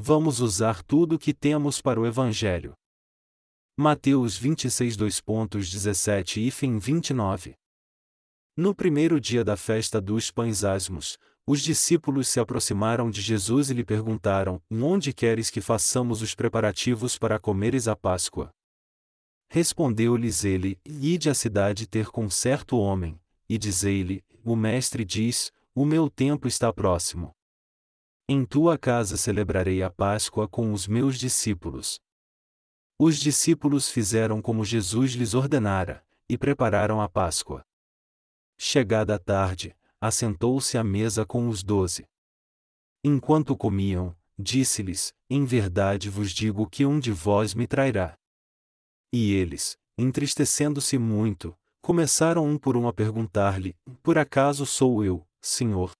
Vamos usar tudo o que temos para o Evangelho. Mateus 26 2.17 e fim 29 No primeiro dia da festa dos pães asmos, os discípulos se aproximaram de Jesus e lhe perguntaram: Onde queres que façamos os preparativos para comeres a Páscoa? Respondeu-lhes ele: Ide à cidade ter com certo homem, e dizei-lhe: O mestre diz: O meu tempo está próximo. Em tua casa celebrarei a Páscoa com os meus discípulos. Os discípulos fizeram como Jesus lhes ordenara, e prepararam a Páscoa. Chegada a tarde, assentou-se à mesa com os doze. Enquanto comiam, disse-lhes: Em verdade vos digo que um de vós me trairá. E eles, entristecendo-se muito, começaram um por um a perguntar-lhe: Por acaso sou eu, Senhor?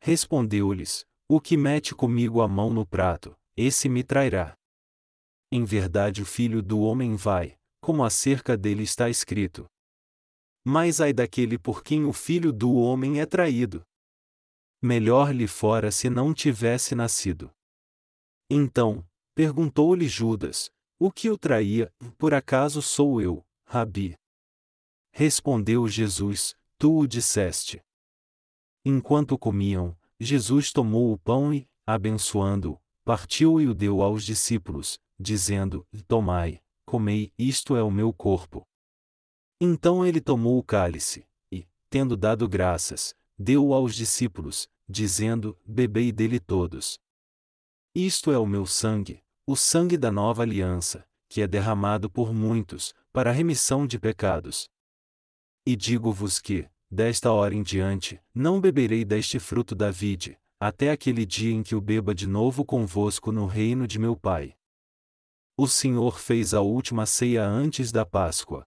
Respondeu-lhes: o que mete comigo a mão no prato, esse me trairá. Em verdade o filho do homem vai, como acerca dele está escrito. Mas ai daquele por quem o filho do homem é traído. Melhor lhe fora se não tivesse nascido. Então, perguntou-lhe Judas: O que o traía, por acaso sou eu, Rabi? Respondeu Jesus: Tu o disseste. Enquanto comiam, Jesus tomou o pão e, abençoando-o, partiu e o deu aos discípulos, dizendo: Tomai, comei, isto é o meu corpo. Então ele tomou o cálice, e, tendo dado graças, deu-o aos discípulos, dizendo: Bebei dele todos. Isto é o meu sangue, o sangue da nova aliança, que é derramado por muitos, para a remissão de pecados. E digo-vos que, desta hora em diante, não beberei deste fruto da vide, até aquele dia em que o beba de novo convosco no reino de meu Pai. O Senhor fez a última ceia antes da Páscoa.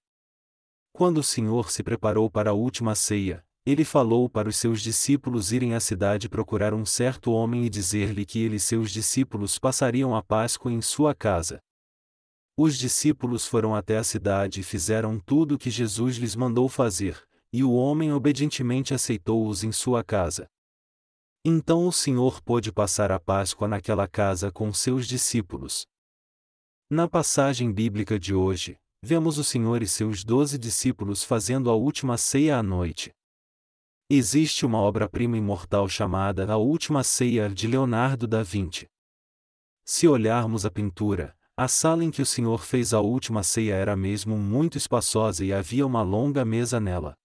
Quando o Senhor se preparou para a última ceia, ele falou para os seus discípulos irem à cidade procurar um certo homem e dizer-lhe que ele e seus discípulos passariam a Páscoa em sua casa. Os discípulos foram até a cidade e fizeram tudo o que Jesus lhes mandou fazer, e o homem obedientemente aceitou-os em sua casa. Então o Senhor pôde passar a Páscoa naquela casa com seus discípulos. Na passagem bíblica de hoje, vemos o Senhor e seus doze discípulos fazendo a última ceia à noite. Existe uma obra-prima imortal chamada A Última Ceia de Leonardo da Vinci. Se olharmos a pintura, a sala em que o Senhor fez a última ceia era mesmo muito espaçosa e havia uma longa mesa nela.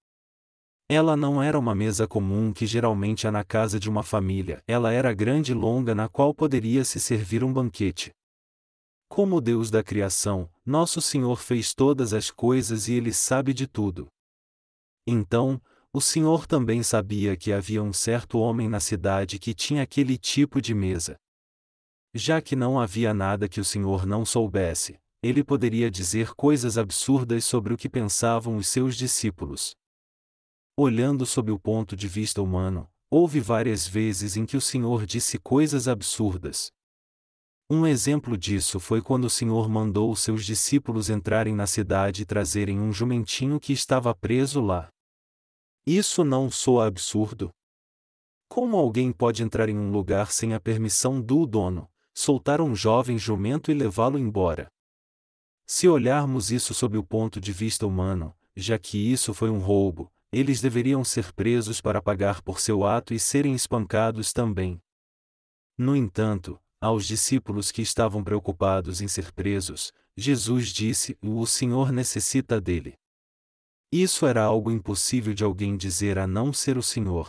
Ela não era uma mesa comum que geralmente há na casa de uma família, ela era grande e longa na qual poderia se servir um banquete. Como Deus da criação, nosso Senhor fez todas as coisas e Ele sabe de tudo. Então, o Senhor também sabia que havia um certo homem na cidade que tinha aquele tipo de mesa. Já que não havia nada que o Senhor não soubesse, ele poderia dizer coisas absurdas sobre o que pensavam os seus discípulos. Olhando sob o ponto de vista humano, houve várias vezes em que o Senhor disse coisas absurdas. Um exemplo disso foi quando o Senhor mandou os seus discípulos entrarem na cidade e trazerem um jumentinho que estava preso lá. Isso não soa absurdo? Como alguém pode entrar em um lugar sem a permissão do dono, soltar um jovem jumento e levá-lo embora? Se olharmos isso sob o ponto de vista humano, já que isso foi um roubo, eles deveriam ser presos para pagar por seu ato e serem espancados também. No entanto, aos discípulos que estavam preocupados em ser presos, Jesus disse: O Senhor necessita dele. Isso era algo impossível de alguém dizer a não ser o Senhor.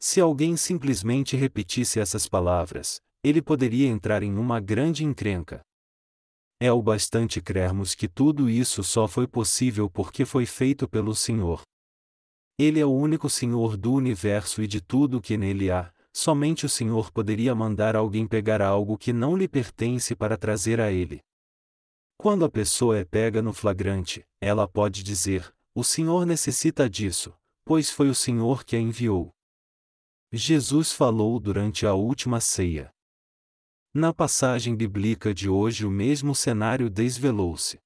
Se alguém simplesmente repetisse essas palavras, ele poderia entrar em uma grande encrenca. É o bastante crermos que tudo isso só foi possível porque foi feito pelo Senhor. Ele é o único Senhor do universo e de tudo o que nele há, somente o Senhor poderia mandar alguém pegar algo que não lhe pertence para trazer a ele. Quando a pessoa é pega no flagrante, ela pode dizer: O Senhor necessita disso, pois foi o Senhor que a enviou. Jesus falou durante a última ceia. Na passagem bíblica de hoje, o mesmo cenário desvelou-se.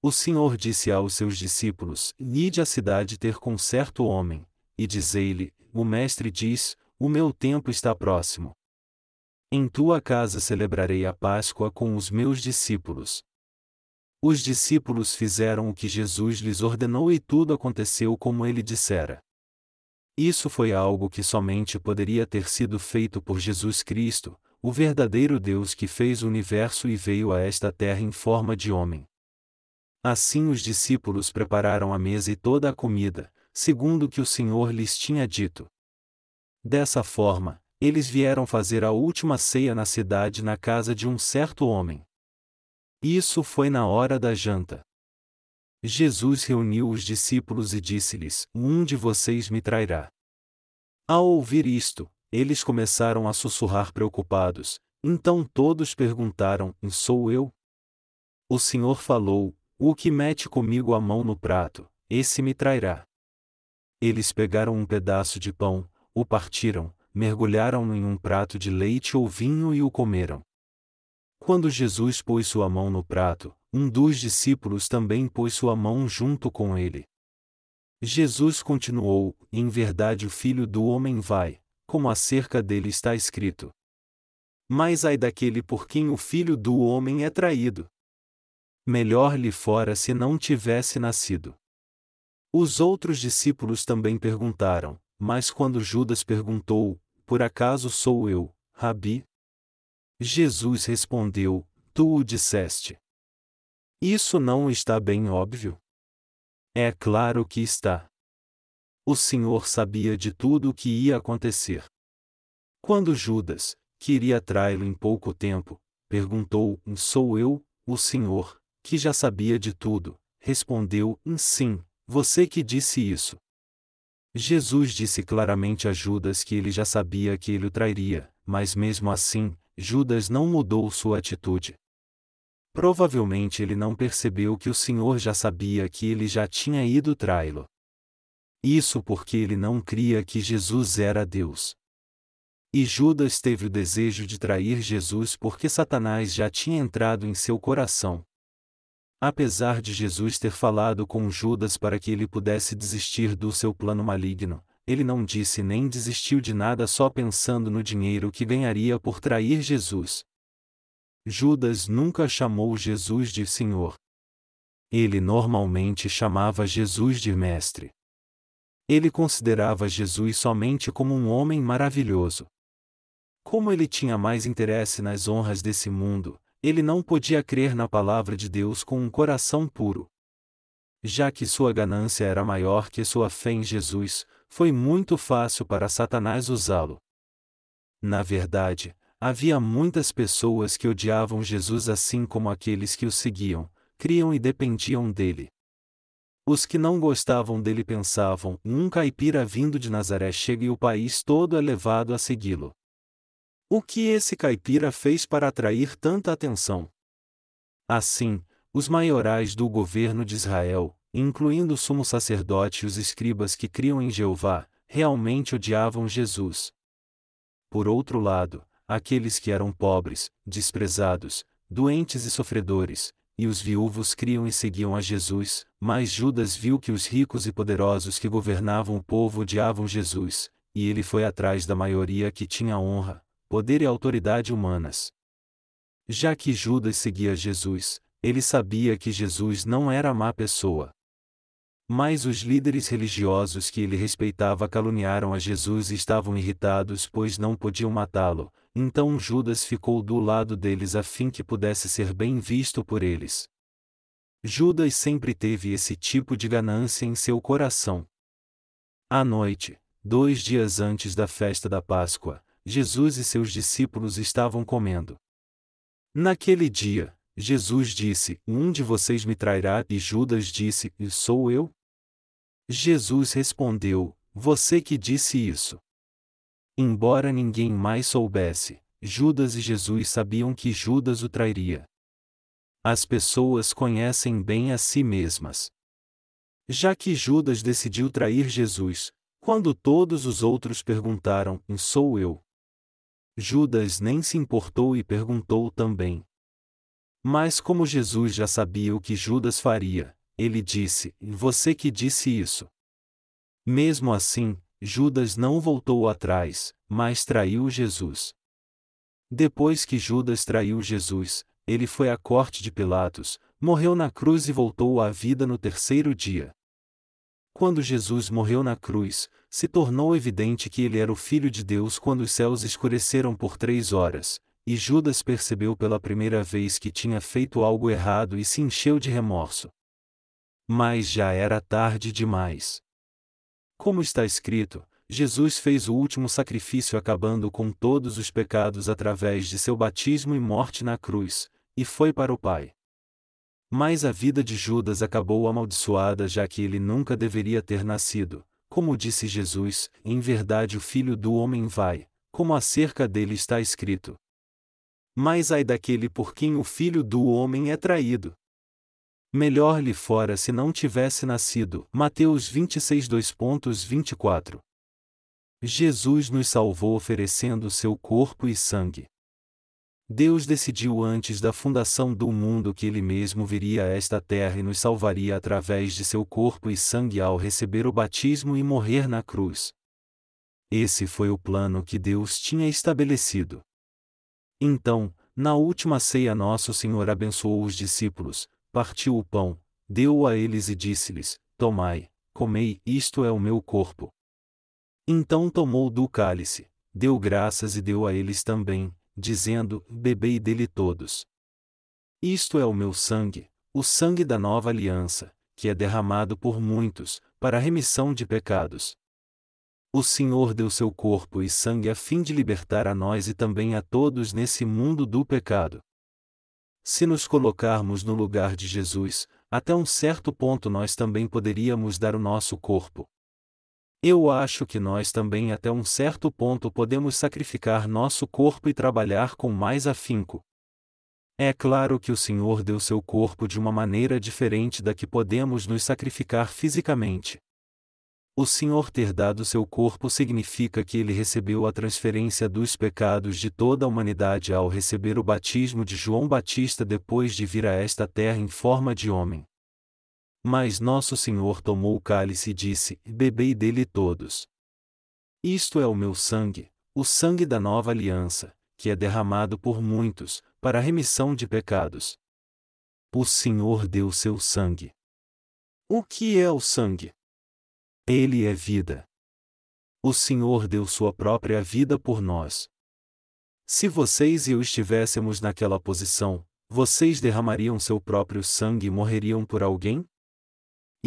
O Senhor disse aos seus discípulos: Ide à cidade ter com certo homem, e dizei-lhe: O Mestre diz: O meu tempo está próximo. Em tua casa celebrarei a Páscoa com os meus discípulos. Os discípulos fizeram o que Jesus lhes ordenou e tudo aconteceu como ele dissera. Isso foi algo que somente poderia ter sido feito por Jesus Cristo, o verdadeiro Deus que fez o universo e veio a esta terra em forma de homem. Assim os discípulos prepararam a mesa e toda a comida, segundo o que o Senhor lhes tinha dito. Dessa forma, eles vieram fazer a última ceia na cidade na casa de um certo homem. Isso foi na hora da janta. Jesus reuniu os discípulos e disse-lhes: Um de vocês me trairá. Ao ouvir isto, eles começaram a sussurrar preocupados, então todos perguntaram: Sou eu? O Senhor falou: O que mete comigo a mão no prato, esse me trairá. Eles pegaram um pedaço de pão, o partiram, mergulharam-no em um prato de leite ou vinho e o comeram. Quando Jesus pôs sua mão no prato, um dos discípulos também pôs sua mão junto com ele. Jesus continuou: Em verdade, o filho do homem vai, como acerca dele está escrito. Mas ai daquele por quem o filho do homem é traído. Melhor lhe fora se não tivesse nascido. Os outros discípulos também perguntaram: Mas quando Judas perguntou: Por acaso sou eu, Rabi? Jesus respondeu: Tu o disseste. Isso não está bem óbvio? É claro que está. O Senhor sabia de tudo o que ia acontecer. Quando Judas, que iria traí-lo em pouco tempo, perguntou: Sou eu, o Senhor, que já sabia de tudo, respondeu: Sim, você que disse isso. Jesus disse claramente a Judas que ele já sabia que ele o trairia, mas mesmo assim, Judas não mudou sua atitude. Provavelmente ele não percebeu que o Senhor já sabia que ele já tinha ido traí-lo. Isso porque ele não cria que Jesus era Deus. E Judas teve o desejo de trair Jesus porque Satanás já tinha entrado em seu coração. Apesar de Jesus ter falado com Judas para que ele pudesse desistir do seu plano maligno, ele não disse nem desistiu de nada só pensando no dinheiro que ganharia por trair Jesus. Judas nunca chamou Jesus de Senhor. Ele normalmente chamava Jesus de Mestre. Ele considerava Jesus somente como um homem maravilhoso. Como ele tinha mais interesse nas honras desse mundo, ele não podia crer na palavra de Deus com um coração puro. Já que sua ganância era maior que sua fé em Jesus, foi muito fácil para Satanás usá-lo. Na verdade, havia muitas pessoas que odiavam Jesus assim como aqueles que o seguiam, criam e dependiam dele. Os que não gostavam dele pensavam: um caipira vindo de Nazaré chega e o país todo é levado a segui-lo. O que esse caipira fez para atrair tanta atenção? Assim, os maiorais do governo de Israel, incluindo o sumo sacerdote e os escribas que criam em Jeová, realmente odiavam Jesus. Por outro lado, aqueles que eram pobres, desprezados, doentes e sofredores, e os viúvos criam e seguiam a Jesus, mas Judas viu que os ricos e poderosos que governavam o povo odiavam Jesus, e ele foi atrás da maioria que tinha honra, poder e autoridade humanas. Já que Judas seguia Jesus, ele sabia que Jesus não era má pessoa. Mas os líderes religiosos que ele respeitava caluniaram a Jesus e estavam irritados pois não podiam matá-lo, então Judas ficou do lado deles a fim que pudesse ser bem visto por eles. Judas sempre teve esse tipo de ganância em seu coração. À noite, dois dias antes da festa da Páscoa, Jesus e seus discípulos estavam comendo. Naquele dia, Jesus disse: Um de vocês me trairá, e Judas disse: Sou eu? Jesus respondeu: Você que disse isso. Embora ninguém mais soubesse, Judas e Jesus sabiam que Judas o trairia. As pessoas conhecem bem a si mesmas. Já que Judas decidiu trair Jesus, quando todos os outros perguntaram: Sou eu? Judas nem se importou e perguntou também. Mas como Jesus já sabia o que Judas faria, ele disse: Você que disse isso. Mesmo assim, Judas não voltou atrás, mas traiu Jesus. Depois que Judas traiu Jesus, ele foi à corte de Pilatos, morreu na cruz e voltou à vida no terceiro dia. Quando Jesus morreu na cruz, se tornou evidente que ele era o Filho de Deus quando os céus escureceram por três horas, e Judas percebeu pela primeira vez que tinha feito algo errado e se encheu de remorso. Mas já era tarde demais. Como está escrito, Jesus fez o último sacrifício acabando com todos os pecados através de seu batismo e morte na cruz, e foi para o Pai. Mas a vida de Judas acabou amaldiçoada já que ele nunca deveria ter nascido. Como disse Jesus, em verdade o Filho do Homem vai, como acerca dele está escrito. Mas ai daquele por quem o Filho do Homem é traído. Melhor lhe fora se não tivesse nascido. Mateus 26 2.24 Jesus nos salvou oferecendo seu corpo e sangue. Deus decidiu antes da fundação do mundo que Ele mesmo viria a esta terra e nos salvaria através de seu corpo e sangue ao receber o batismo e morrer na cruz. Esse foi o plano que Deus tinha estabelecido. Então, na última ceia, Nosso Senhor abençoou os discípulos, partiu o pão, deu-o a eles e disse-lhes: Tomai, comei, isto é o meu corpo. Então tomou do cálice, deu graças e deu a eles também, dizendo: Bebei dele todos. Isto é o meu sangue, o sangue da nova aliança, que é derramado por muitos, para a remissão de pecados. O Senhor deu seu corpo e sangue a fim de libertar a nós e também a todos nesse mundo do pecado. Se nos colocarmos no lugar de Jesus, até um certo ponto nós também poderíamos dar o nosso corpo, eu acho que nós também até um certo ponto podemos sacrificar nosso corpo e trabalhar com mais afinco. É claro que o Senhor deu seu corpo de uma maneira diferente da que podemos nos sacrificar fisicamente. O Senhor ter dado seu corpo significa que ele recebeu a transferência dos pecados de toda a humanidade ao receber o batismo de João Batista depois de vir a esta terra em forma de homem. Mas nosso Senhor tomou o cálice e disse: Bebei dele todos. Isto é o meu sangue, o sangue da nova aliança, que é derramado por muitos, para a remissão de pecados. O Senhor deu seu sangue. O que é o sangue? Ele é vida. O Senhor deu sua própria vida por nós. Se vocês e eu estivéssemos naquela posição, vocês derramariam seu próprio sangue e morreriam por alguém?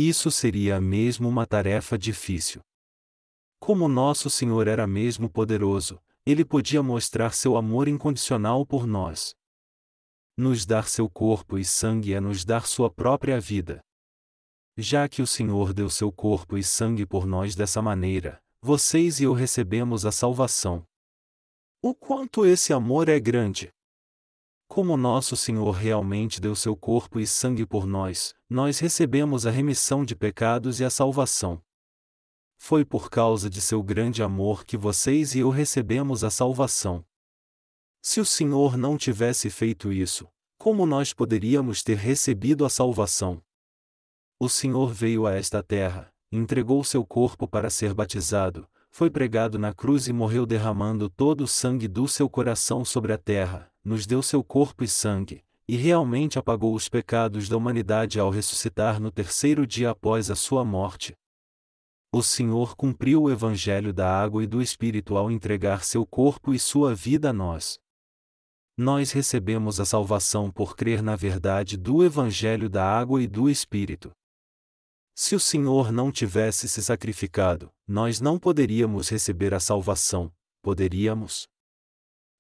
Isso seria mesmo uma tarefa difícil. Como nosso Senhor era mesmo poderoso, ele podia mostrar seu amor incondicional por nós. Nos dar seu corpo e sangue é nos dar sua própria vida. Já que o Senhor deu seu corpo e sangue por nós dessa maneira, vocês e eu recebemos a salvação. O quanto esse amor é grande! Como nosso Senhor realmente deu seu corpo e sangue por nós, nós recebemos a remissão de pecados e a salvação. Foi por causa de seu grande amor que vocês e eu recebemos a salvação. Se o Senhor não tivesse feito isso, como nós poderíamos ter recebido a salvação? O Senhor veio a esta terra, entregou seu corpo para ser batizado, foi pregado na cruz e morreu derramando todo o sangue do seu coração sobre a terra, nos deu seu corpo e sangue, e realmente apagou os pecados da humanidade ao ressuscitar no terceiro dia após a sua morte. O Senhor cumpriu o Evangelho da água e do Espírito ao entregar seu corpo e sua vida a nós. Nós recebemos a salvação por crer na verdade do Evangelho da água e do Espírito. Se o Senhor não tivesse se sacrificado, nós não poderíamos receber a salvação, poderíamos?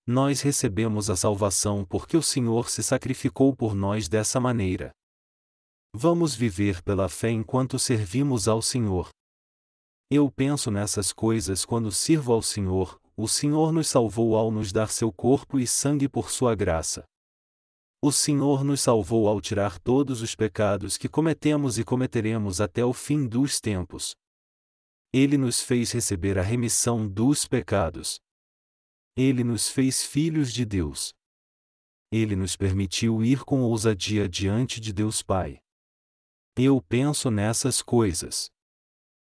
Nós recebemos a salvação porque o Senhor se sacrificou por nós dessa maneira. Vamos viver pela fé enquanto servimos ao Senhor. Eu penso nessas coisas quando sirvo ao Senhor, o Senhor nos salvou ao nos dar seu corpo e sangue por sua graça. O Senhor nos salvou ao tirar todos os pecados que cometemos e cometeremos até o fim dos tempos. Ele nos fez receber a remissão dos pecados. Ele nos fez filhos de Deus. Ele nos permitiu ir com ousadia diante de Deus Pai. Eu penso nessas coisas.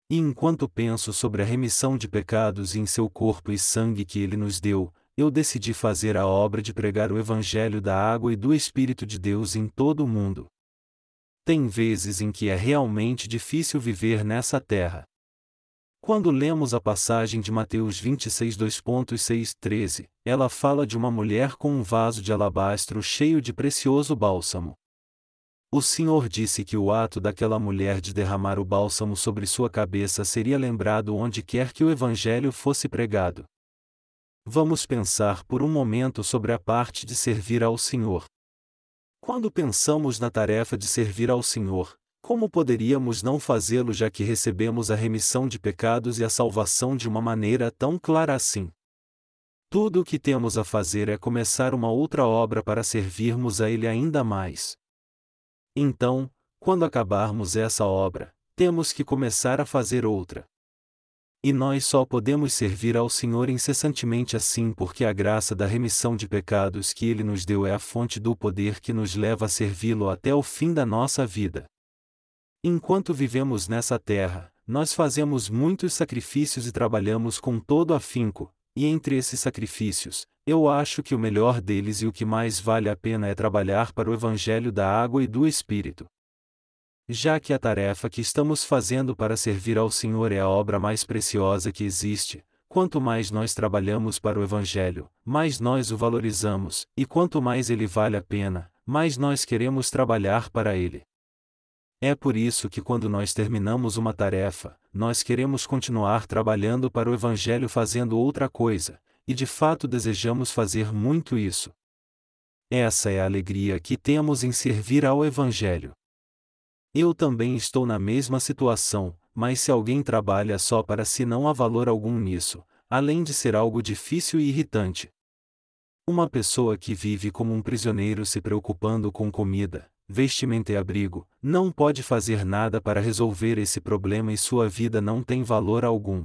E enquanto penso sobre a remissão de pecados em seu corpo e sangue que ele nos deu, eu decidi fazer a obra de pregar o Evangelho da água e do Espírito de Deus em todo o mundo. Tem vezes em que é realmente difícil viver nessa terra. Quando lemos a passagem de Mateus 26 2.6 13, ela fala de uma mulher com um vaso de alabastro cheio de precioso bálsamo. O Senhor disse que o ato daquela mulher de derramar o bálsamo sobre sua cabeça seria lembrado onde quer que o Evangelho fosse pregado. Vamos pensar por um momento sobre a parte de servir ao Senhor. Quando pensamos na tarefa de servir ao Senhor, como poderíamos não fazê-lo já que recebemos a remissão de pecados e a salvação de uma maneira tão clara assim? Tudo o que temos a fazer é começar uma outra obra para servirmos a Ele ainda mais. Então, quando acabarmos essa obra, temos que começar a fazer outra. E nós só podemos servir ao Senhor incessantemente assim porque a graça da remissão de pecados que Ele nos deu é a fonte do poder que nos leva a servi-lo até o fim da nossa vida. Enquanto vivemos nessa terra, nós fazemos muitos sacrifícios e trabalhamos com todo afinco, e entre esses sacrifícios, eu acho que o melhor deles e o que mais vale a pena é trabalhar para o Evangelho da água e do Espírito já que a tarefa que estamos fazendo para servir ao Senhor é a obra mais preciosa que existe, quanto mais nós trabalhamos para o Evangelho, mais nós o valorizamos, e quanto mais ele vale a pena, mais nós queremos trabalhar para ele. É por isso que quando nós terminamos uma tarefa, nós queremos continuar trabalhando para o Evangelho fazendo outra coisa, e de fato desejamos fazer muito isso. Essa é a alegria que temos em servir ao Evangelho. Eu também estou na mesma situação, mas se alguém trabalha só para si não há valor algum nisso, além de ser algo difícil e irritante. Uma pessoa que vive como um prisioneiro se preocupando com comida, vestimenta e abrigo, não pode fazer nada para resolver esse problema e sua vida não tem valor algum.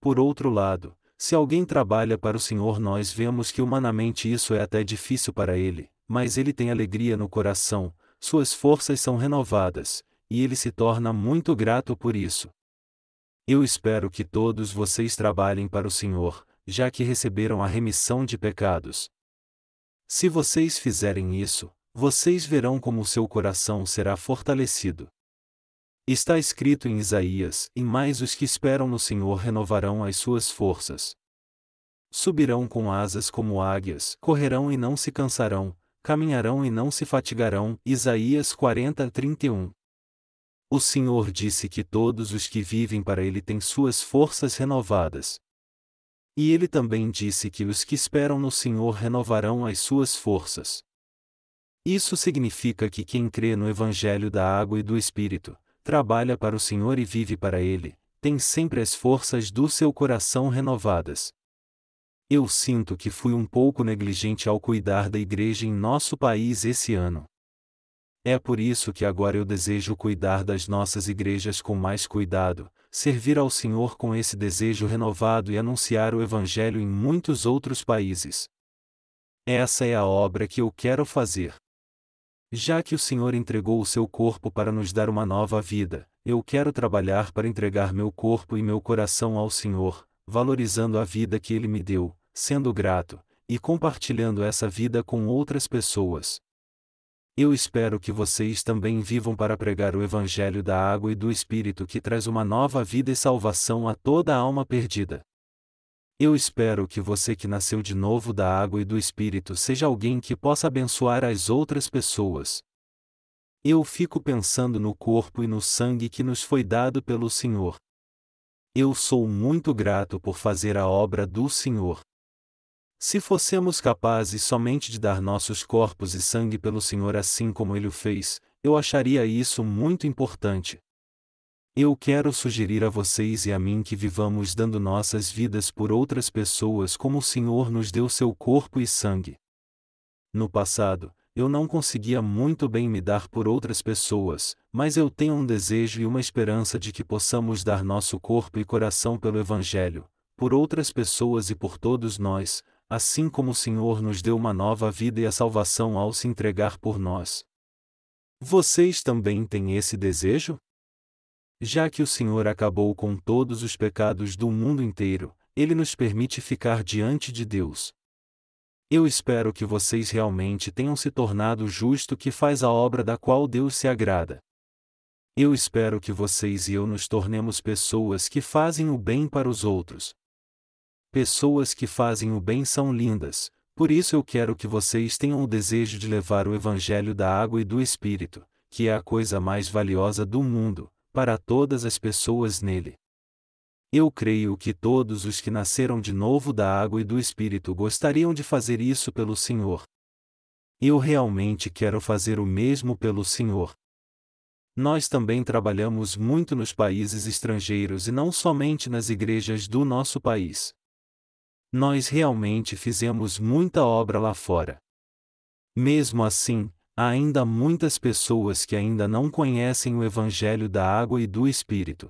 Por outro lado, se alguém trabalha para o Senhor, nós vemos que humanamente isso é até difícil para ele, mas ele tem alegria no coração, suas forças são renovadas, e ele se torna muito grato por isso. Eu espero que todos vocês trabalhem para o Senhor, já que receberam a remissão de pecados. Se vocês fizerem isso, vocês verão como seu coração será fortalecido. Está escrito em Isaías: E mais os que esperam no Senhor renovarão as suas forças. Subirão com asas como águias, correrão e não se cansarão, caminharão e não se fatigarão. Isaías 40, 31. O Senhor disse que todos os que vivem para Ele têm suas forças renovadas. E Ele também disse que os que esperam no Senhor renovarão as suas forças. Isso significa que quem crê no Evangelho da Água e do Espírito, trabalha para o Senhor e vive para Ele, tem sempre as forças do seu coração renovadas. Eu sinto que fui um pouco negligente ao cuidar da igreja em nosso país esse ano. É por isso que agora eu desejo cuidar das nossas igrejas com mais cuidado, servir ao Senhor com esse desejo renovado e anunciar o Evangelho em muitos outros países. Essa é a obra que eu quero fazer. Já que o Senhor entregou o seu corpo para nos dar uma nova vida, eu quero trabalhar para entregar meu corpo e meu coração ao Senhor, valorizando a vida que Ele me deu, sendo grato, e compartilhando essa vida com outras pessoas. Eu espero que vocês também vivam para pregar o Evangelho da água e do Espírito que traz uma nova vida e salvação a toda alma perdida. Eu espero que você que nasceu de novo da água e do Espírito seja alguém que possa abençoar as outras pessoas. Eu fico pensando no corpo e no sangue que nos foi dado pelo Senhor. Eu sou muito grato por fazer a obra do Senhor. Se fossemos capazes somente de dar nossos corpos e sangue pelo Senhor assim como Ele o fez, eu acharia isso muito importante. Eu quero sugerir a vocês e a mim que vivamos dando nossas vidas por outras pessoas como o Senhor nos deu seu corpo e sangue. No passado, eu não conseguia muito bem me dar por outras pessoas, mas eu tenho um desejo e uma esperança de que possamos dar nosso corpo e coração pelo Evangelho, por outras pessoas e por todos nós, assim como o Senhor nos deu uma nova vida e a salvação ao se entregar por nós. Vocês também têm esse desejo? Já que o Senhor acabou com todos os pecados do mundo inteiro, ele nos permite ficar diante de Deus. Eu espero que vocês realmente tenham se tornado justo que faz a obra da qual Deus se agrada. Eu espero que vocês e eu nos tornemos pessoas que fazem o bem para os outros. Pessoas que fazem o bem são lindas, por isso eu quero que vocês tenham o desejo de levar o Evangelho da água e do Espírito, que é a coisa mais valiosa do mundo, para todas as pessoas nele. Eu creio que todos os que nasceram de novo da água e do Espírito gostariam de fazer isso pelo Senhor. Eu realmente quero fazer o mesmo pelo Senhor. Nós também trabalhamos muito nos países estrangeiros e não somente nas igrejas do nosso país. Nós realmente fizemos muita obra lá fora. Mesmo assim, há ainda muitas pessoas que ainda não conhecem o Evangelho da água e do Espírito.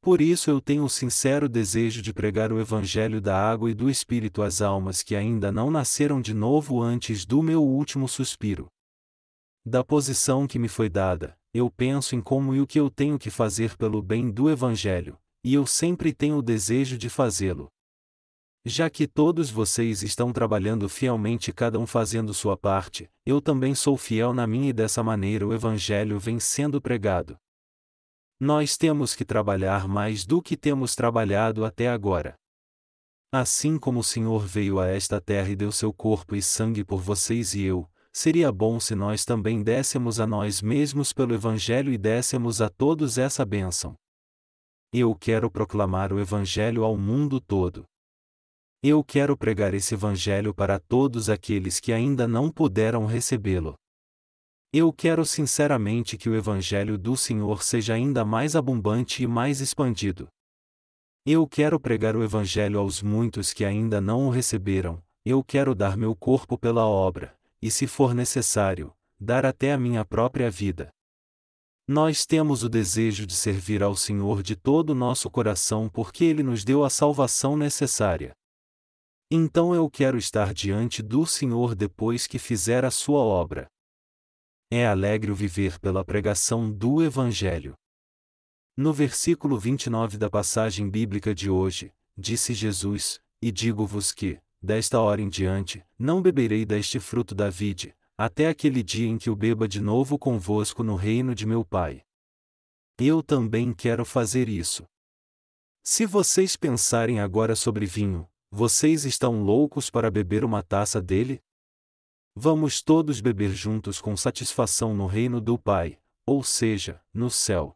Por isso eu tenho o sincero desejo de pregar o Evangelho da água e do Espírito às almas que ainda não nasceram de novo antes do meu último suspiro. Da posição que me foi dada, eu penso em como e o que eu tenho que fazer pelo bem do Evangelho, e eu sempre tenho o desejo de fazê-lo. Já que todos vocês estão trabalhando fielmente cada um fazendo sua parte, eu também sou fiel na minha e dessa maneira o Evangelho vem sendo pregado. Nós temos que trabalhar mais do que temos trabalhado até agora. Assim como o Senhor veio a esta terra e deu seu corpo e sangue por vocês e eu, seria bom se nós também dessemos a nós mesmos pelo Evangelho e dessemos a todos essa bênção. Eu quero proclamar o Evangelho ao mundo todo. Eu quero pregar esse Evangelho para todos aqueles que ainda não puderam recebê-lo. Eu quero sinceramente que o Evangelho do Senhor seja ainda mais abundante e mais expandido. Eu quero pregar o Evangelho aos muitos que ainda não o receberam, eu quero dar meu corpo pela obra, e se for necessário, dar até a minha própria vida. Nós temos o desejo de servir ao Senhor de todo o nosso coração porque Ele nos deu a salvação necessária. Então eu quero estar diante do Senhor depois que fizer a sua obra. É alegre o viver pela pregação do Evangelho. No versículo 29 da passagem bíblica de hoje, disse Jesus: E digo-vos que, desta hora em diante, não beberei deste fruto da vide, até aquele dia em que o beba de novo convosco no reino de meu Pai. Eu também quero fazer isso. Se vocês pensarem agora sobre vinho, vocês estão loucos para beber uma taça dele? Vamos todos beber juntos com satisfação no reino do Pai, ou seja, no céu.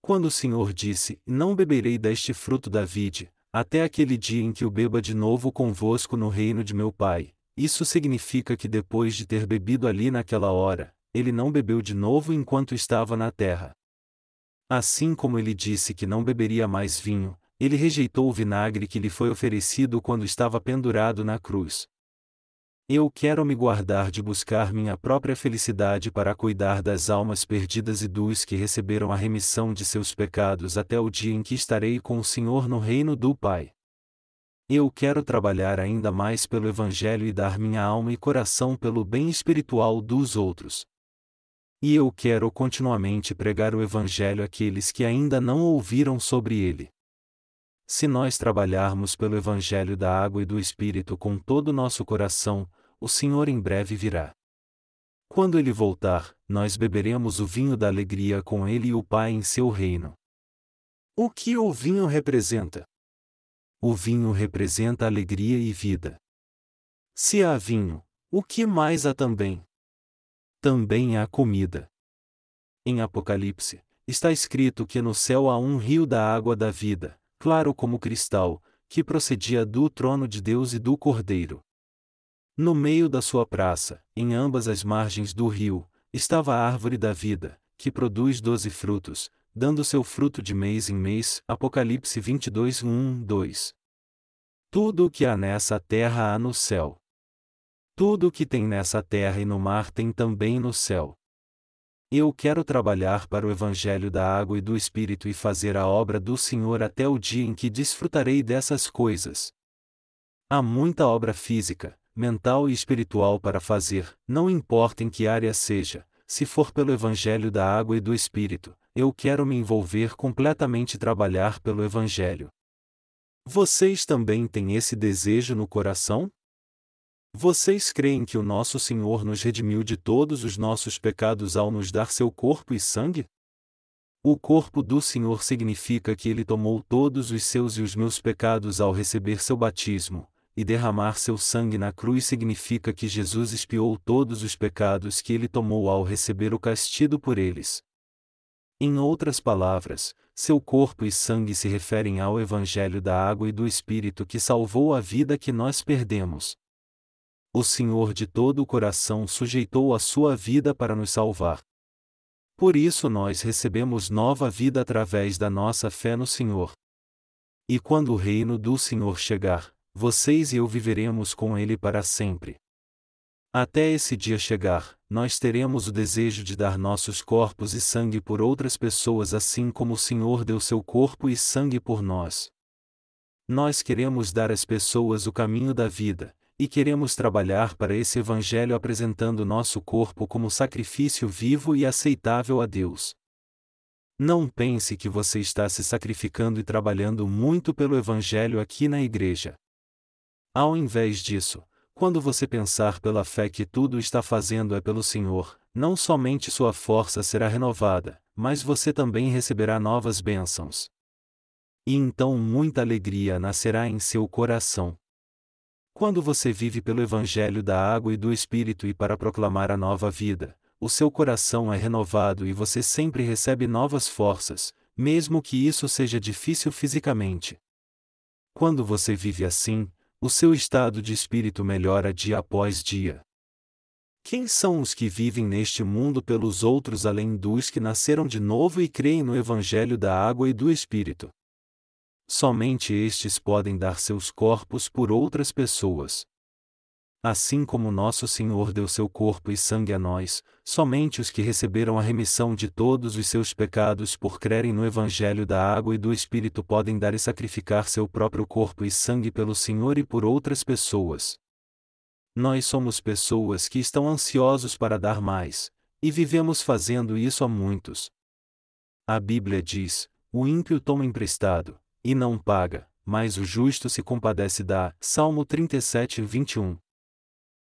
Quando o Senhor disse: Não beberei deste fruto da vide, até aquele dia em que o beba de novo convosco no reino de meu Pai, isso significa que depois de ter bebido ali naquela hora, ele não bebeu de novo enquanto estava na terra. Assim como ele disse que não beberia mais vinho, ele rejeitou o vinagre que lhe foi oferecido quando estava pendurado na cruz. Eu quero me guardar de buscar minha própria felicidade para cuidar das almas perdidas e dos que receberam a remissão de seus pecados até o dia em que estarei com o Senhor no reino do Pai. Eu quero trabalhar ainda mais pelo Evangelho e dar minha alma e coração pelo bem espiritual dos outros. E eu quero continuamente pregar o Evangelho àqueles que ainda não ouviram sobre ele. Se nós trabalharmos pelo Evangelho da água e do Espírito com todo o nosso coração, o Senhor em breve virá. Quando ele voltar, nós beberemos o vinho da alegria com ele e o Pai em seu reino. O que o vinho representa? O vinho representa alegria e vida. Se há vinho, o que mais há também? Também há comida. Em Apocalipse, está escrito que no céu há um rio da água da vida, claro como cristal, que procedia do trono de Deus e do Cordeiro. No meio da sua praça, em ambas as margens do rio, estava a árvore da vida, que produz doze frutos, dando seu fruto de mês em mês. Apocalipse 22, 1, 2. Tudo o que há nessa terra há no céu. Tudo o que tem nessa terra e no mar tem também no céu. Eu quero trabalhar para o Evangelho da água e do Espírito e fazer a obra do Senhor até o dia em que desfrutarei dessas coisas. Há muita obra física, mental e espiritual para fazer, não importa em que área seja, se for pelo Evangelho da água e do Espírito, eu quero me envolver completamente e trabalhar pelo Evangelho. Vocês também têm esse desejo no coração? Vocês creem que o nosso Senhor nos redimiu de todos os nossos pecados ao nos dar seu corpo e sangue? O corpo do Senhor significa que ele tomou todos os seus e os meus pecados ao receber seu batismo, e derramar seu sangue na cruz significa que Jesus expiou todos os pecados que ele tomou ao receber o castigo por eles. Em outras palavras, seu corpo e sangue se referem ao Evangelho da água e do Espírito que salvou a vida que nós perdemos. O Senhor de todo o coração sujeitou a sua vida para nos salvar. Por isso nós recebemos nova vida através da nossa fé no Senhor. E quando o reino do Senhor chegar, vocês e eu viveremos com Ele para sempre. Até esse dia chegar, nós teremos o desejo de dar nossos corpos e sangue por outras pessoas assim como o Senhor deu seu corpo e sangue por nós. Nós queremos dar às pessoas o caminho da vida, e queremos trabalhar para esse Evangelho apresentando nosso corpo como sacrifício vivo e aceitável a Deus. Não pense que você está se sacrificando e trabalhando muito pelo Evangelho aqui na igreja. Ao invés disso, quando você pensar pela fé que tudo está fazendo é pelo Senhor, não somente sua força será renovada, mas você também receberá novas bênçãos. E então muita alegria nascerá em seu coração. Quando você vive pelo Evangelho da água e do Espírito e para proclamar a nova vida, o seu coração é renovado e você sempre recebe novas forças, mesmo que isso seja difícil fisicamente. Quando você vive assim, o seu estado de espírito melhora dia após dia. Quem são os que vivem neste mundo pelos outros além dos que nasceram de novo e creem no Evangelho da água e do Espírito? Somente estes podem dar seus corpos por outras pessoas. Assim como nosso Senhor deu seu corpo e sangue a nós, somente os que receberam a remissão de todos os seus pecados por crerem no Evangelho da água e do Espírito podem dar e sacrificar seu próprio corpo e sangue pelo Senhor e por outras pessoas. Nós somos pessoas que estão ansiosos para dar mais, e vivemos fazendo isso a muitos. A Bíblia diz: o ímpio toma emprestado, e não paga, mas o justo se compadece da. Salmo 37, 21.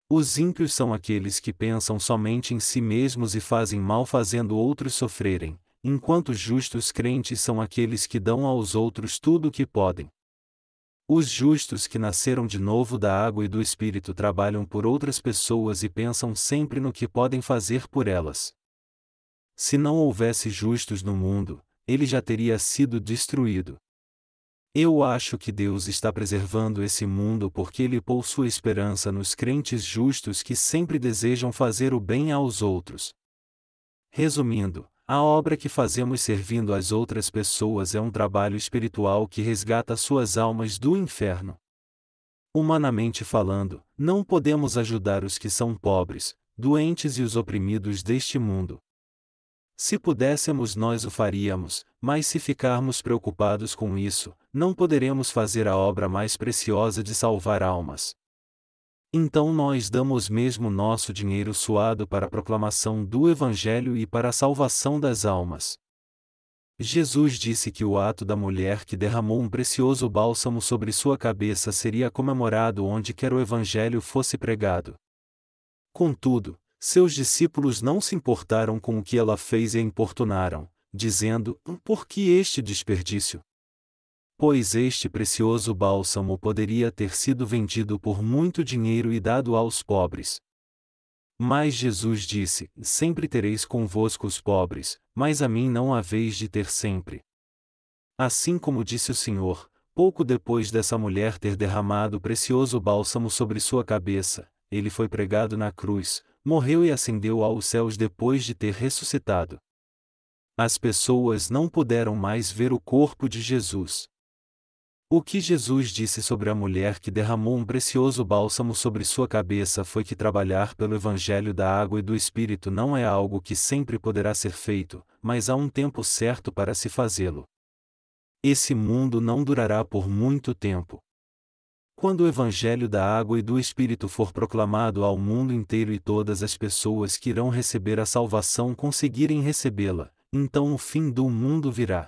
Os ímpios são aqueles que pensam somente em si mesmos e fazem mal fazendo outros sofrerem, enquanto os justos crentes são aqueles que dão aos outros tudo o que podem. Os justos que nasceram de novo da água e do Espírito trabalham por outras pessoas e pensam sempre no que podem fazer por elas. Se não houvesse justos no mundo, ele já teria sido destruído. Eu acho que Deus está preservando esse mundo porque Ele pôs sua esperança nos crentes justos que sempre desejam fazer o bem aos outros. Resumindo, a obra que fazemos servindo as outras pessoas é um trabalho espiritual que resgata suas almas do inferno. Humanamente falando, não podemos ajudar os que são pobres, doentes e os oprimidos deste mundo. Se pudéssemos, nós o faríamos, mas se ficarmos preocupados com isso, não poderemos fazer a obra mais preciosa de salvar almas. Então nós damos mesmo nosso dinheiro suado para a proclamação do Evangelho e para a salvação das almas. Jesus disse que o ato da mulher que derramou um precioso bálsamo sobre sua cabeça seria comemorado onde quer o Evangelho fosse pregado. Contudo, seus discípulos não se importaram com o que ela fez e a importunaram, dizendo: Por que este desperdício? Pois este precioso bálsamo poderia ter sido vendido por muito dinheiro e dado aos pobres. Mas Jesus disse: Sempre tereis convosco os pobres, mas a mim não haveis de ter sempre. Assim como disse o Senhor, pouco depois dessa mulher ter derramado o precioso bálsamo sobre sua cabeça, ele foi pregado na cruz, morreu e ascendeu aos céus depois de ter ressuscitado. As pessoas não puderam mais ver o corpo de Jesus. O que Jesus disse sobre a mulher que derramou um precioso bálsamo sobre sua cabeça foi que trabalhar pelo Evangelho da água e do Espírito não é algo que sempre poderá ser feito, mas há um tempo certo para se fazê-lo. Esse mundo não durará por muito tempo. Quando o Evangelho da água e do Espírito for proclamado ao mundo inteiro e todas as pessoas que irão receber a salvação conseguirem recebê-la, então o fim do mundo virá.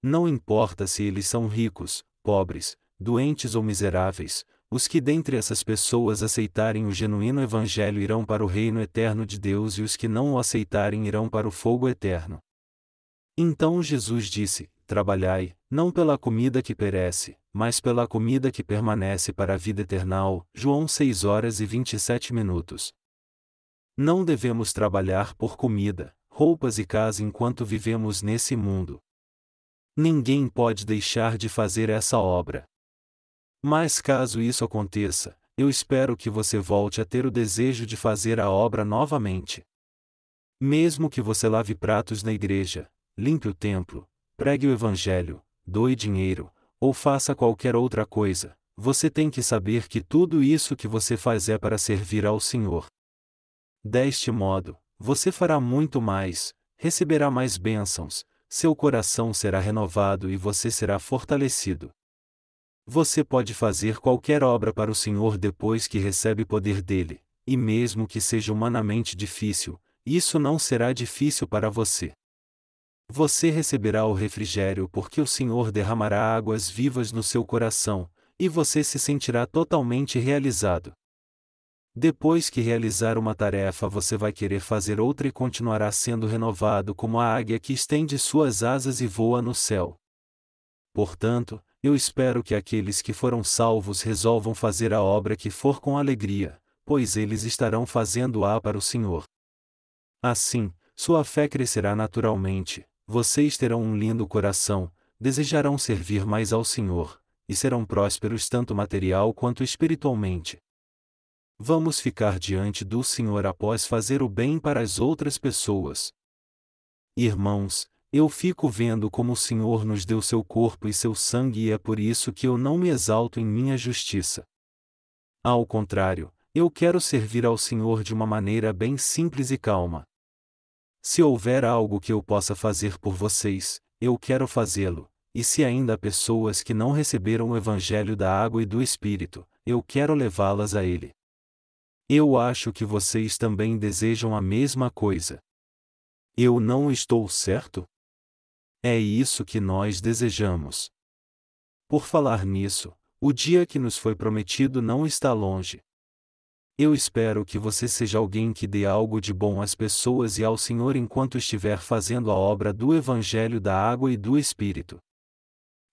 Não importa se eles são ricos, pobres, doentes ou miseráveis, os que dentre essas pessoas aceitarem o genuíno Evangelho irão para o reino eterno de Deus e os que não o aceitarem irão para o fogo eterno. Então Jesus disse: Trabalhai, não pela comida que perece, mas pela comida que permanece para a vida eternal. João 6 horas e 27 minutos. Não devemos trabalhar por comida, roupas e casa enquanto vivemos nesse mundo. Ninguém pode deixar de fazer essa obra. Mas caso isso aconteça, eu espero que você volte a ter o desejo de fazer a obra novamente. Mesmo que você lave pratos na igreja, limpe o templo, pregue o evangelho, doe dinheiro, ou faça qualquer outra coisa, você tem que saber que tudo isso que você faz é para servir ao Senhor. Deste modo, você fará muito mais, receberá mais bênçãos, seu coração será renovado e você será fortalecido. Você pode fazer qualquer obra para o Senhor depois que recebe poder dele, e mesmo que seja humanamente difícil, isso não será difícil para você. Você receberá o refrigério porque o Senhor derramará águas vivas no seu coração, e você se sentirá totalmente realizado. Depois que realizar uma tarefa, você vai querer fazer outra e continuará sendo renovado como a águia que estende suas asas e voa no céu. Portanto, eu espero que aqueles que foram salvos resolvam fazer a obra que for com alegria, pois eles estarão fazendo-a para o Senhor. Assim, sua fé crescerá naturalmente, vocês terão um lindo coração, desejarão servir mais ao Senhor, e serão prósperos tanto material quanto espiritualmente. Vamos ficar diante do Senhor após fazer o bem para as outras pessoas. Irmãos, eu fico vendo como o Senhor nos deu seu corpo e seu sangue e é por isso que eu não me exalto em minha justiça. Ao contrário, eu quero servir ao Senhor de uma maneira bem simples e calma. Se houver algo que eu possa fazer por vocês, eu quero fazê-lo, e se ainda há pessoas que não receberam o Evangelho da água e do Espírito, eu quero levá-las a ele. Eu acho que vocês também desejam a mesma coisa. Eu não estou certo? É isso que nós desejamos. Por falar nisso, o dia que nos foi prometido não está longe. Eu espero que você seja alguém que dê algo de bom às pessoas e ao Senhor enquanto estiver fazendo a obra do Evangelho da Água e do Espírito.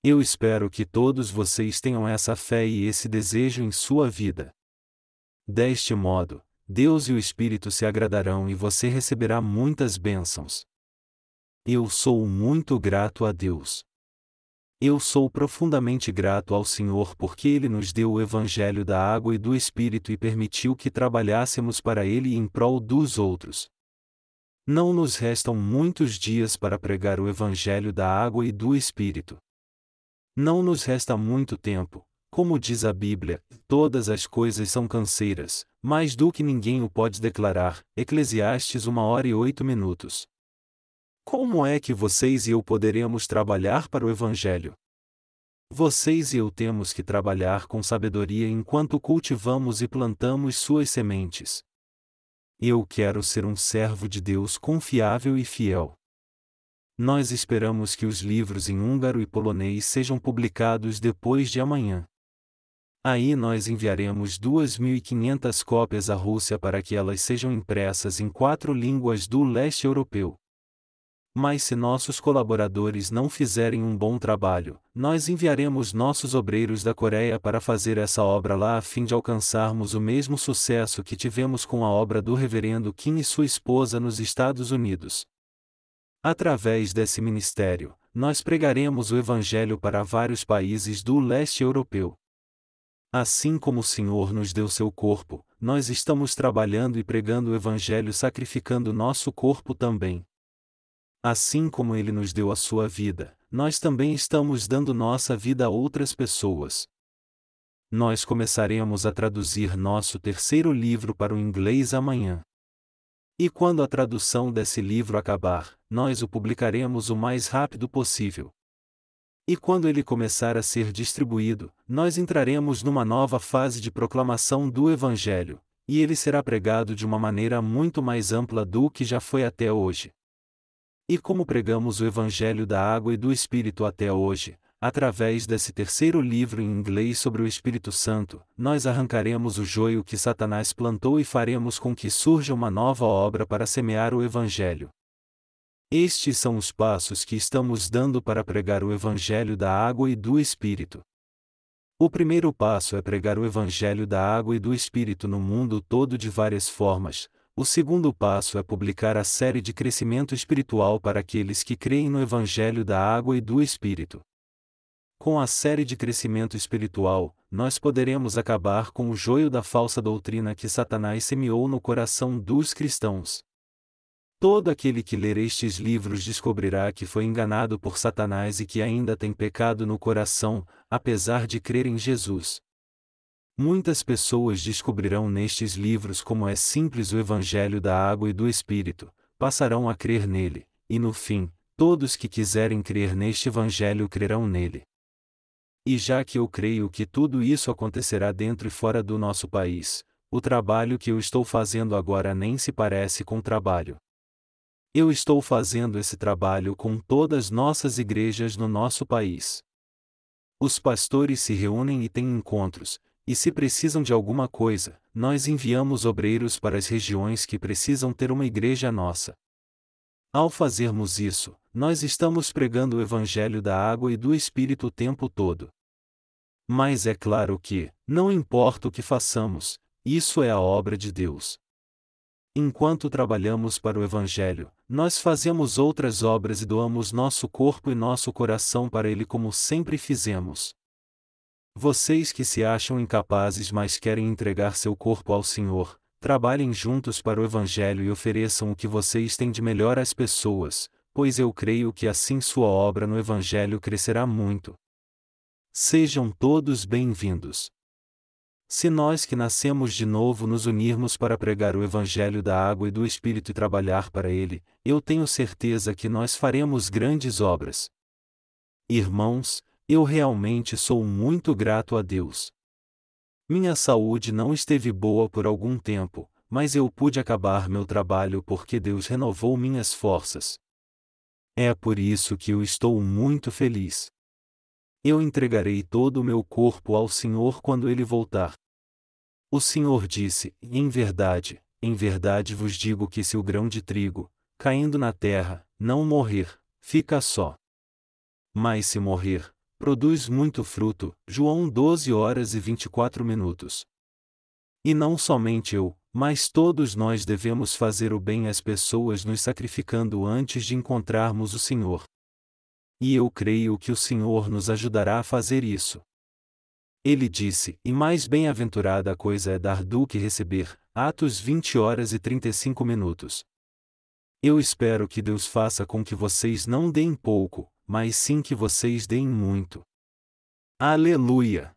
Eu espero que todos vocês tenham essa fé e esse desejo em sua vida. Deste modo, Deus e o Espírito se agradarão e você receberá muitas bênçãos. Eu sou muito grato a Deus. Eu sou profundamente grato ao Senhor porque Ele nos deu o Evangelho da água e do Espírito e permitiu que trabalhássemos para Ele em prol dos outros. Não nos restam muitos dias para pregar o Evangelho da água e do Espírito. Não nos resta muito tempo, como diz a Bíblia, todas as coisas são canseiras, mais do que ninguém o pode declarar. Eclesiastes 1 hora e 8 minutos. Como é que vocês e eu poderemos trabalhar para o Evangelho? Vocês e eu temos que trabalhar com sabedoria enquanto cultivamos e plantamos suas sementes. Eu quero ser um servo de Deus confiável e fiel. Nós esperamos que os livros em húngaro e polonês sejam publicados depois de amanhã. Aí nós enviaremos 2.500 cópias à Rússia para que elas sejam impressas em quatro línguas do leste europeu. Mas se nossos colaboradores não fizerem um bom trabalho, nós enviaremos nossos obreiros da Coreia para fazer essa obra lá a fim de alcançarmos o mesmo sucesso que tivemos com a obra do Reverendo Kim e sua esposa nos Estados Unidos. Através desse ministério, nós pregaremos o Evangelho para vários países do leste europeu. Assim como o Senhor nos deu seu corpo, nós estamos trabalhando e pregando o Evangelho sacrificando nosso corpo também. Assim como ele nos deu a sua vida, nós também estamos dando nossa vida a outras pessoas. Nós começaremos a traduzir nosso terceiro livro para o inglês amanhã. E quando a tradução desse livro acabar, nós o publicaremos o mais rápido possível. E quando ele começar a ser distribuído, nós entraremos numa nova fase de proclamação do Evangelho, e ele será pregado de uma maneira muito mais ampla do que já foi até hoje. E como pregamos o Evangelho da água e do Espírito até hoje, através desse terceiro livro em inglês sobre o Espírito Santo, nós arrancaremos o joio que Satanás plantou e faremos com que surja uma nova obra para semear o Evangelho. Estes são os passos que estamos dando para pregar o Evangelho da água e do Espírito. O primeiro passo é pregar o Evangelho da água e do Espírito no mundo todo de várias formas. O segundo passo é publicar a série de crescimento espiritual para aqueles que creem no Evangelho da água e do Espírito. Com a série de crescimento espiritual, nós poderemos acabar com o joio da falsa doutrina que Satanás semeou no coração dos cristãos. Todo aquele que ler estes livros descobrirá que foi enganado por Satanás e que ainda tem pecado no coração, apesar de crer em Jesus. Muitas pessoas descobrirão nestes livros como é simples o Evangelho da água e do Espírito, passarão a crer nele, e no fim, todos que quiserem crer neste Evangelho crerão nele. E já que eu creio que tudo isso acontecerá dentro e fora do nosso país, o trabalho que eu estou fazendo agora nem se parece com trabalho eu estou fazendo esse trabalho com todas nossas igrejas no nosso país. Os pastores se reúnem e têm encontros, e se precisam de alguma coisa, nós enviamos obreiros para as regiões que precisam ter uma igreja nossa. Ao fazermos isso, nós estamos pregando o Evangelho da água e do Espírito o tempo todo. Mas é claro que, não importa o que façamos, isso é a obra de Deus. Enquanto trabalhamos para o Evangelho, nós fazemos outras obras e doamos nosso corpo e nosso coração para Ele como sempre fizemos. Vocês que se acham incapazes mas querem entregar seu corpo ao Senhor, trabalhem juntos para o Evangelho e ofereçam o que vocês têm de melhor às pessoas, pois eu creio que assim sua obra no Evangelho crescerá muito. Sejam todos bem-vindos. Se nós que nascemos de novo nos unirmos para pregar o Evangelho da água e do Espírito e trabalhar para ele, eu tenho certeza que nós faremos grandes obras. Irmãos, eu realmente sou muito grato a Deus. Minha saúde não esteve boa por algum tempo, mas eu pude acabar meu trabalho porque Deus renovou minhas forças. É por isso que eu estou muito feliz. Eu entregarei todo o meu corpo ao Senhor quando ele voltar. O Senhor disse: Em verdade, em verdade vos digo que se o grão de trigo, caindo na terra, não morrer, fica só. Mas se morrer, produz muito fruto. João 12 horas e 24 minutos. E não somente eu, mas todos nós devemos fazer o bem às pessoas nos sacrificando antes de encontrarmos o Senhor. E eu creio que o Senhor nos ajudará a fazer isso. Ele disse: E mais bem-aventurada a coisa é dar do que receber. Atos 20 horas e 35 minutos. Eu espero que Deus faça com que vocês não deem pouco, mas sim que vocês deem muito. Aleluia!